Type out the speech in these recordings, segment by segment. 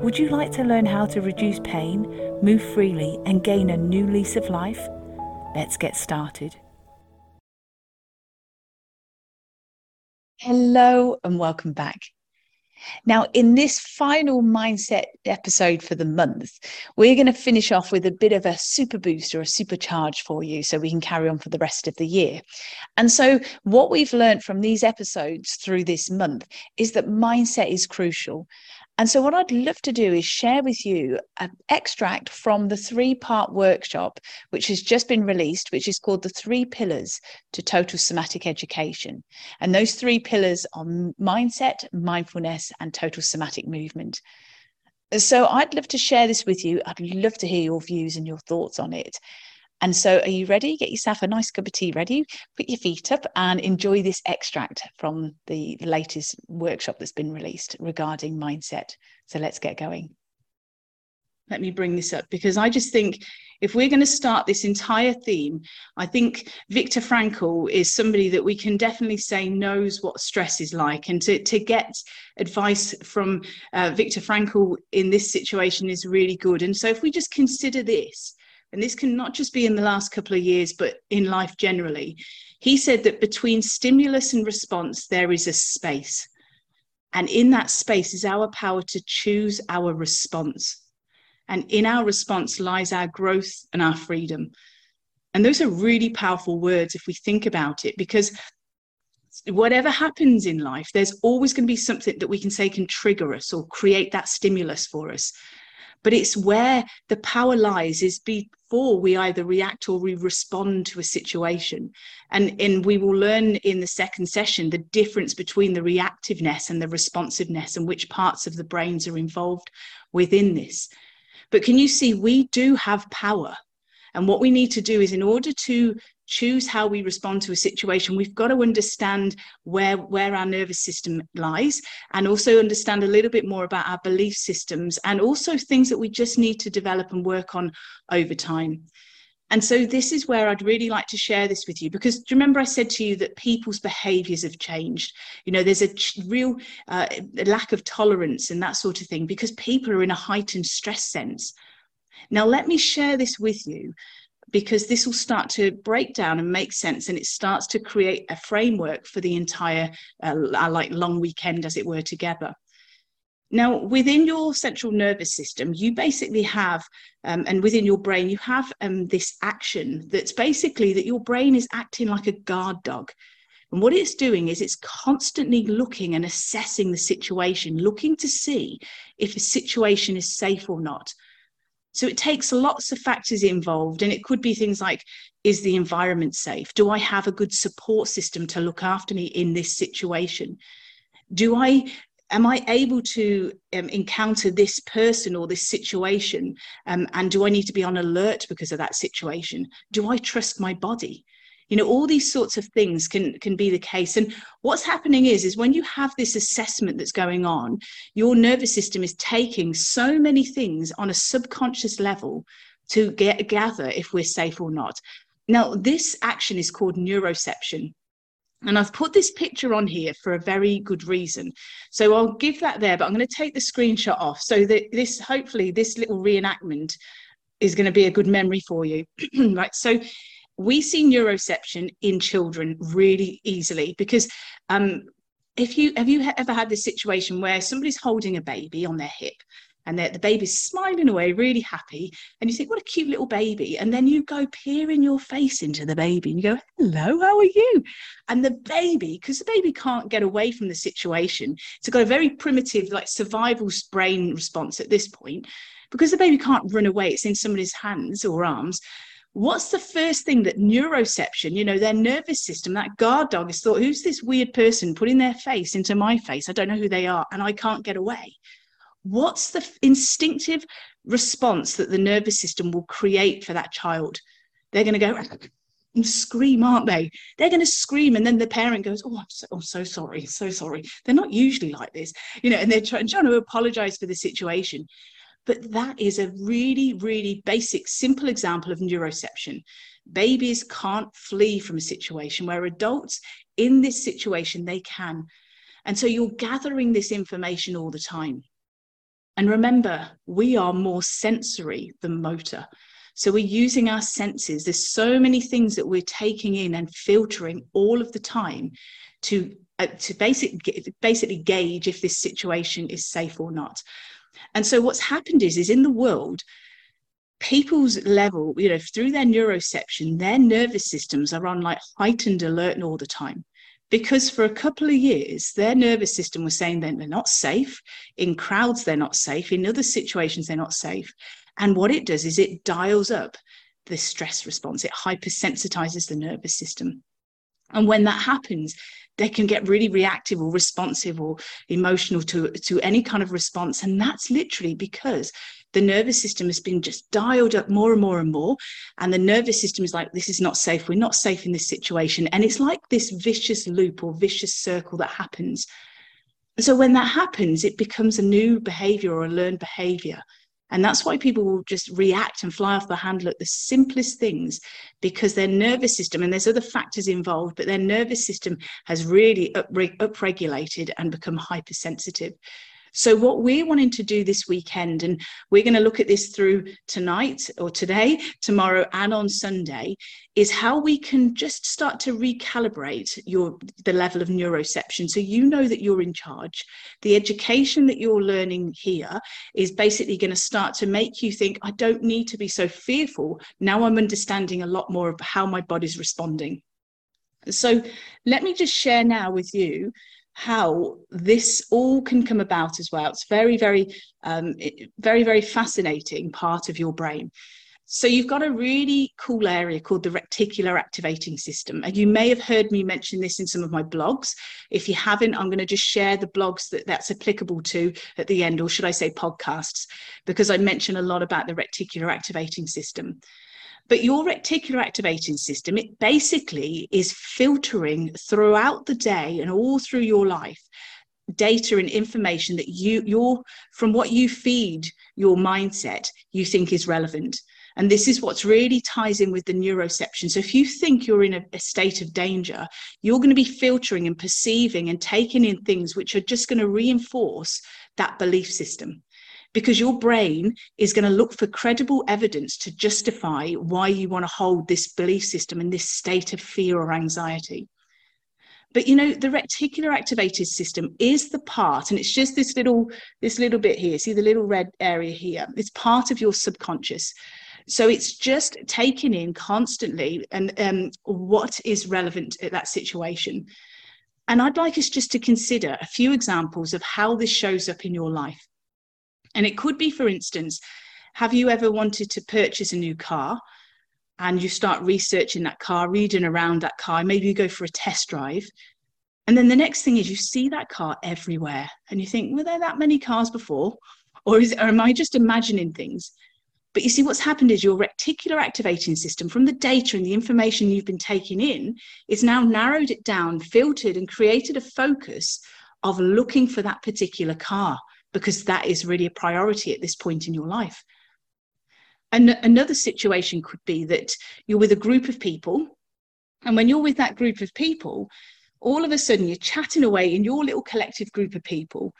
Would you like to learn how to reduce pain, move freely, and gain a new lease of life? Let's get started. Hello, and welcome back. Now, in this final mindset episode for the month, we're going to finish off with a bit of a super boost or a supercharge for you so we can carry on for the rest of the year. And so, what we've learned from these episodes through this month is that mindset is crucial. And so, what I'd love to do is share with you an extract from the three part workshop, which has just been released, which is called The Three Pillars to Total Somatic Education. And those three pillars are mindset, mindfulness, and total somatic movement. So, I'd love to share this with you. I'd love to hear your views and your thoughts on it. And so, are you ready? Get yourself a nice cup of tea ready, put your feet up, and enjoy this extract from the latest workshop that's been released regarding mindset. So, let's get going. Let me bring this up because I just think if we're going to start this entire theme, I think Viktor Frankl is somebody that we can definitely say knows what stress is like. And to, to get advice from uh, Viktor Frankl in this situation is really good. And so if we just consider this, and this can not just be in the last couple of years, but in life generally, he said that between stimulus and response, there is a space. And in that space is our power to choose our response. And in our response lies our growth and our freedom. And those are really powerful words if we think about it, because whatever happens in life, there's always going to be something that we can say can trigger us or create that stimulus for us but it's where the power lies is before we either react or we respond to a situation. And and we will learn in the second session the difference between the reactiveness and the responsiveness and which parts of the brains are involved within this. But can you see we do have power. And what we need to do is in order to choose how we respond to a situation we've got to understand where where our nervous system lies and also understand a little bit more about our belief systems and also things that we just need to develop and work on over time and so this is where I'd really like to share this with you because remember I said to you that people's behaviors have changed? You know, there's a real uh, lack of tolerance and that sort of thing because people are in a heightened stress sense. Now, let me share this with you because this will start to break down and make sense and it starts to create a framework for the entire uh, like long weekend as it were together. Now within your central nervous system you basically have um, and within your brain you have um, this action that's basically that your brain is acting like a guard dog. And what it's doing is it's constantly looking and assessing the situation looking to see if a situation is safe or not so it takes lots of factors involved, and it could be things like is the environment safe? Do I have a good support system to look after me in this situation? Do I am I able to um, encounter this person or this situation? Um, and do I need to be on alert because of that situation? Do I trust my body? You know all these sorts of things can can be the case and what's happening is is when you have this assessment that's going on your nervous system is taking so many things on a subconscious level to get gather if we're safe or not now this action is called neuroception and I've put this picture on here for a very good reason. So I'll give that there, but I'm going to take the screenshot off so that this, hopefully, this little reenactment is going to be a good memory for you. right. So we see neuroception in children really easily because um, if you have you ever had this situation where somebody's holding a baby on their hip and the baby's smiling away really happy and you think what a cute little baby and then you go peering your face into the baby and you go hello how are you? And the baby because the baby can't get away from the situation it's got a very primitive like survival brain response at this point because the baby can't run away it's in somebody's hands or arms what's the first thing that neuroception, you know, their nervous system, that guard dog has thought, who's this weird person putting their face into my face? I don't know who they are, and I can't get away. what's the instinctive response that the nervous system will create for that child? They're going to go and scream, aren't they? They're going to scream, and then the parent goes, "Oh, I'm so, I'm so sorry, so sorry." They're not usually like this, you know, and they're trying, trying to apologize for the situation. But that is a really, really basic, simple example of neuroception. Babies can't flee from a situation where adults in this situation they can. And so you're gathering this information all the time. And remember, we are more sensory than motor. So we're using our senses. There's so many things that we're taking in and filtering all of the time to uh, to basically basically gauge if this situation is safe or not. And so what's happened is is in the world people's level, you know, through their neuroception, their nervous systems are on like heightened alert all the time. Because for a couple of years their nervous system was saying that they're not safe in crowds they're not safe in other situations they're not safe. And what it does is it dials up the stress response. It hypersensitizes the nervous system and when that happens they can get really reactive or responsive or emotional to to any kind of response and that's literally because the nervous system has been just dialed up more and more and more. And the nervous system is like, this is not safe. We're not safe in this situation. And it's like this vicious loop or vicious circle that happens. so when that happens, it becomes a new behavior or a learned behavior. And that's why people will just react and fly off the handle at the simplest things because their nervous system, and there's other factors involved, but their nervous system has really upregulated and become hypersensitive. So, what we're wanting to do this weekend, and we're going to look at this through tonight or today, tomorrow, and on Sunday, is how we can just start to recalibrate your the level of neuroception. So you know that you're in charge. The education that you're learning here is basically going to start to make you think, I don't need to be so fearful. Now I'm understanding a lot more of how my body's responding. So let me just share now with you how this all can come about as well. It's very, very, um, very, very fascinating part of your brain. So you've got a really cool area called the reticular activating system. And you may have heard me mention this in some of my blogs. If you haven't, I'm going to just share the blogs that that's applicable to at the end, or should I say podcasts, because I mention a lot about the reticular activating system. But your reticular activating system, it basically is filtering throughout the day and all through your life data and information that you you're from what you feed your mindset you think is relevant. And this is what's really ties in with the neuroception. So if you think you're in a, a state of danger you're going to be filtering and perceiving and taking in things which are just going to reinforce that belief system because your brain is going to look for credible evidence to justify why you want to hold this belief system in this state of fear or anxiety. But you know, the reticular activated system is the part, and it's just this little, this little bit here. See the little red area here? It's part of your subconscious. So it's just taking in constantly and um, what is relevant at that situation. And I'd like us just to consider a few examples of how this shows up in your life. And it could be, for instance, have you ever wanted to purchase a new car and you start researching that car, reading around that car, maybe you go for a test drive. And then the next thing is you see that car everywhere and you think, were there that many cars before? Or, is, or am I just imagining things? But you see, what's happened is your reticular activating system, from the data and the information you've been taking in, is now narrowed it down, filtered, and created a focus of looking for that particular car because that is really a priority at this point in your life. And another situation could be that you're with a group of people, and when you're with that group of people, all of a sudden you're chatting away in your little collective group of people,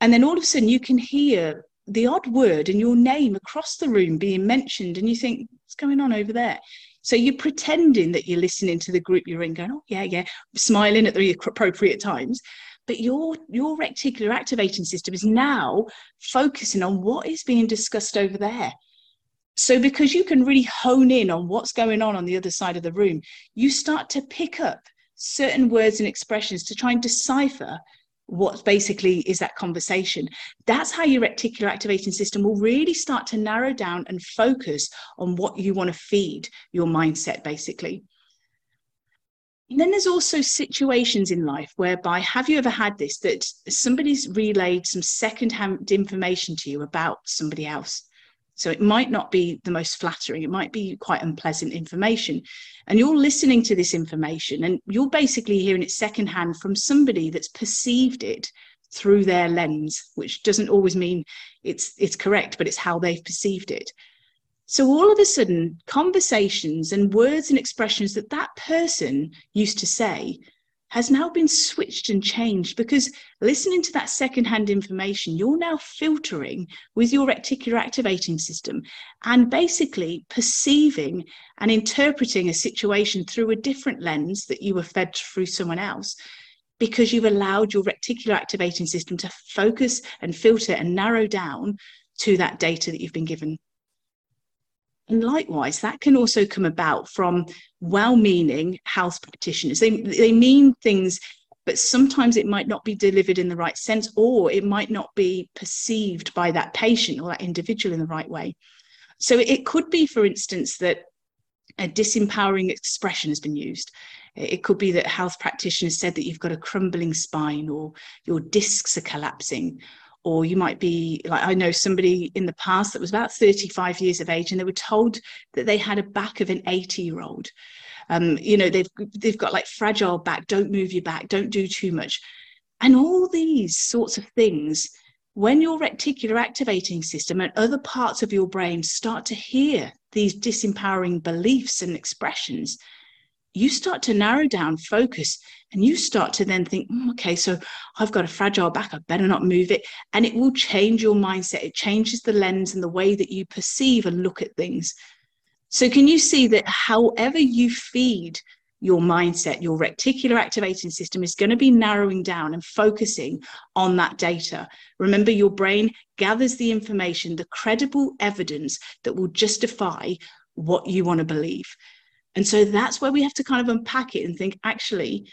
and then all of a sudden you can hear the odd word and your name across the room being mentioned, and you think, what's going on over there? So you're pretending that you're listening to the group you're in, going, oh, yeah, yeah, smiling at the appropriate times but your your reticular activating system is now focusing on what is being discussed over there. So because you can really hone in on what's going on on the other side of the room you start to pick up certain words and expressions to try and decipher what basically is that conversation. That's how your reticular activating system will really start to narrow down and focus on what you want to feed your mindset basically And then there's also situations in life whereby, have you ever had this that somebody's relayed some secondhand information to you about somebody else? So it might not be the most flattering, it might be quite unpleasant information. And you're listening to this information and you're basically hearing it secondhand from somebody that's perceived it through their lens, which doesn't always mean it's it's correct, but it's how they've perceived it. So all of a sudden, conversations and words and expressions that that person used to say has now been switched and changed because listening to that secondhand information, you're now filtering with your reticular activating system and basically perceiving and interpreting a situation through a different lens that you were fed through someone else because you've allowed your reticular activating system to focus and filter and narrow down to that data that you've been given and likewise, that can also come about from well meaning health practitioners. They, they mean things, but sometimes it might not be delivered in the right sense, or it might not be perceived by that patient or that individual in the right way. So it could be, for instance, that a disempowering expression has been used. It could be that health practitioners said that you've got a crumbling spine or your discs are collapsing or you might be like i know somebody in the past that was about 35 years of age and they were told that they had a back of an 80 year old um, you know they've they've got like fragile back don't move your back don't do too much. And all these sorts of things when your reticular activating system and other parts of your brain start to hear these disempowering beliefs and expressions you start to narrow down focus and you start to then think mm, okay so i've got a fragile back i better not move it. And it will change your mindset. It changes the lens and the way that you perceive and look at things. So can you see that however you feed your mindset your reticular activating system is going to be narrowing down and focusing on that data? Remember your brain gathers the information the credible evidence that will justify what you want to believe and so that's where we have to kind of unpack it and think actually,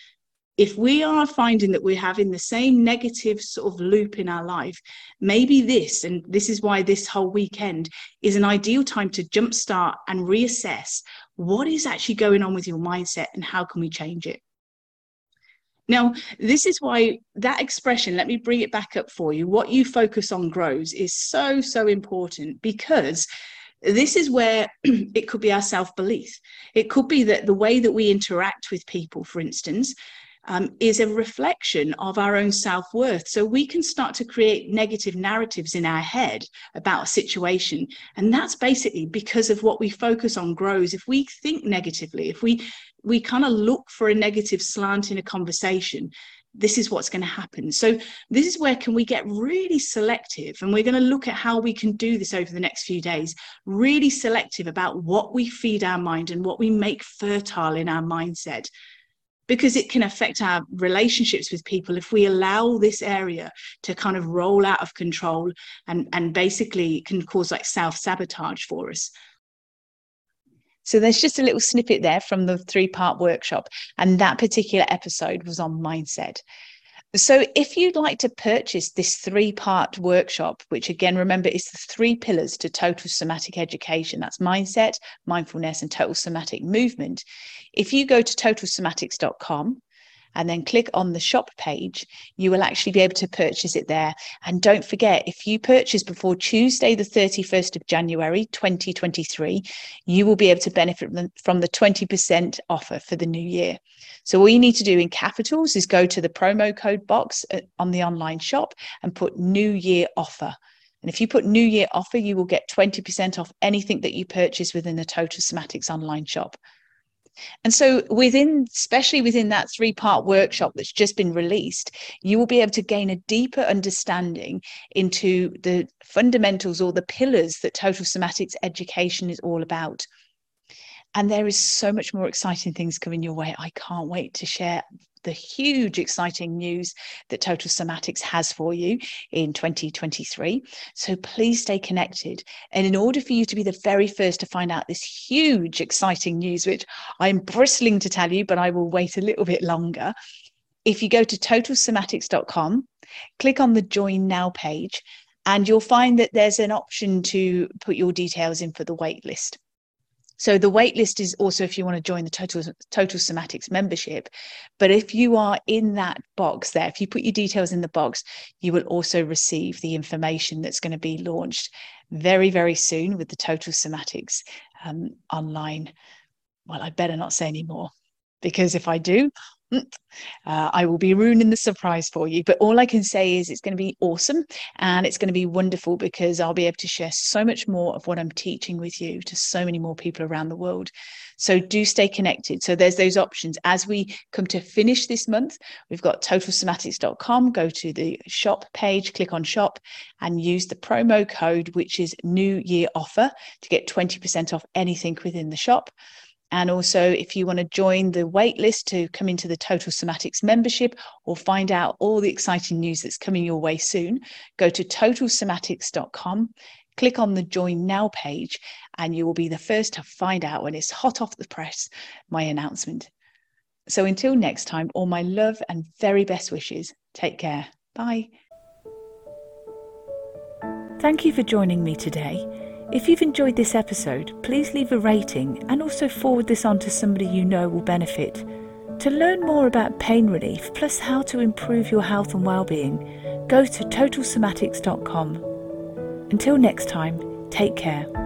if we are finding that we're having the same negative sort of loop in our life, maybe this, and this is why this whole weekend is an ideal time to jumpstart and reassess what is actually going on with your mindset and how can we change it. Now, this is why that expression, let me bring it back up for you. What you focus on grows is so, so important because this is where it could be our self belief. It could be that the way that we interact with people, for instance, um, is a reflection of our own self worth. So we can start to create negative narratives in our head about a situation. And that's basically because of what we focus on grows. If we think negatively, if we we kind of look for a negative slant in a conversation, this is what's going to happen. So this is where can we get really selective and we're going to look at how we can do this over the next few days really selective about what we feed our mind and what we make fertile in our mindset. Because it can affect our relationships with people if we allow this area to kind of roll out of control and and basically can cause like self sabotage for us so there's just a little snippet there from the three part workshop. And that particular episode was on mindset. So, if you'd like to purchase this three part workshop, which again, remember is the three pillars to total somatic education that's mindset, mindfulness, and total somatic movement. If you go to totalsomatics.com and then click on the shop page, you will actually be able to purchase it there. And don't forget, if you purchase before Tuesday, the 31st of January 2023, you will be able to benefit from the 20% offer for the new year. So all you need to do in capitals is go to the promo code box on the online shop and put new year offer. And if you put New Year offer, you will get 20% off anything that you purchase within the Total Somatics online shop. And so, within, especially within that three part workshop that's just been released, you will be able to gain a deeper understanding into the fundamentals or the pillars that total somatics education is all about. And there is so much more exciting things coming your way. I can't wait to share the huge exciting news that Total Somatics has for you in 2023. So please stay connected. And in order for you to be the very first to find out this huge exciting news, which I'm bristling to tell you, but I will wait a little bit longer. If you go to totalsomatics.com, click on the join now page, and you'll find that there's an option to put your details in for the wait list. So the waitlist is also if you want to join the Total Total Somatics membership. But if you are in that box there, if you put your details in the box, you will also receive the information that's going to be launched very, very soon with the Total Somatics um, online. Well, I better not say any more because if I do, uh, I will be ruining the surprise for you. But all I can say is it's going to be awesome and it's going to be wonderful because I'll be able to share so much more of what I'm teaching with you to so many more people around the world. So do stay connected. So there's those options. As we come to finish this month, we've got totalsomatics.com. Go to the shop page, click on shop, and use the promo code, which is New Year Offer, to get 20% off anything within the shop. And also, if you want to join the waitlist to come into the Total Somatics membership or find out all the exciting news that's coming your way soon, go to totalsomatics.com, click on the Join Now page, and you will be the first to find out when it's hot off the press my announcement. So until next time, all my love and very best wishes. Take care. Bye. Thank you for joining me today. If you've enjoyed this episode, please leave a rating and also forward this on to somebody you know will benefit. To learn more about pain relief plus how to improve your health and well-being, go to totalsomatics.com. Until next time, take care.